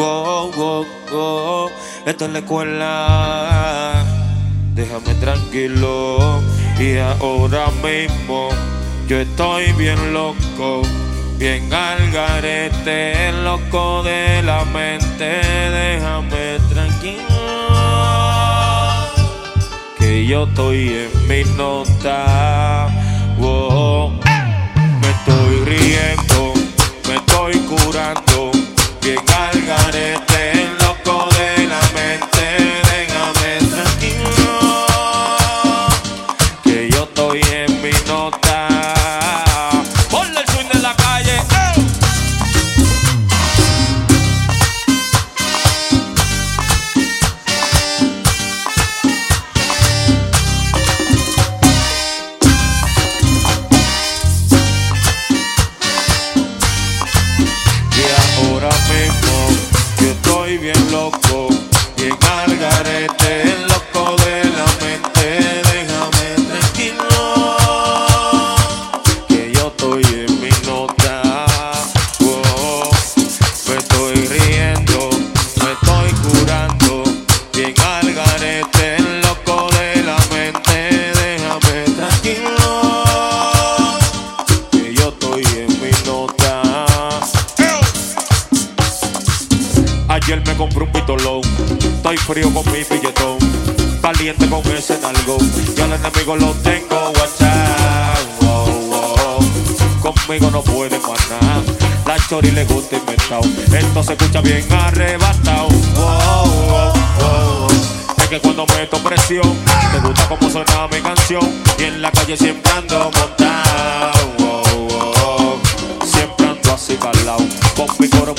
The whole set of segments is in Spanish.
Wow, wow, wow. Esta es la escuela. Déjame tranquilo. Y ahora mismo yo estoy bien loco. Bien al garete, loco de la mente. Déjame tranquilo. Que yo estoy en mi nota. Bien loco, frío con mi billetón. Caliente con ese nalgo. Y al enemigo lo tengo WhatsApp. Wow, wow. Conmigo no puede nada. La chori le gusta inventado. Esto se escucha bien arrebatado. Wow, wow. Es que cuando meto presión, me gusta cómo suena mi canción. Y en la calle siempre ando montado. Siempre ando así calado, con mi coro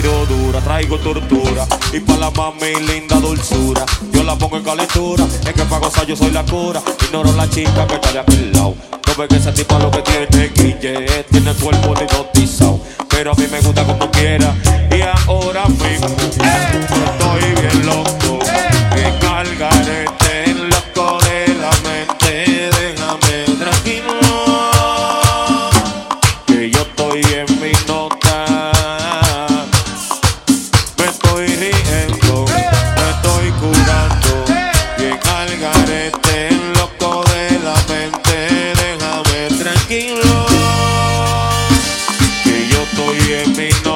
tiro dura, traigo tortura. Y pa' la mami linda dulzura. Yo la pongo en calentura, es que pa' gozar yo soy la cura. Ignoro la chica que está de aquel lado. No ve que esa tipa lo que tiene guille, tiene el cuerpo hipnotizado. Pero a mí me gusta como quiera. Y ahora mismo bien camino.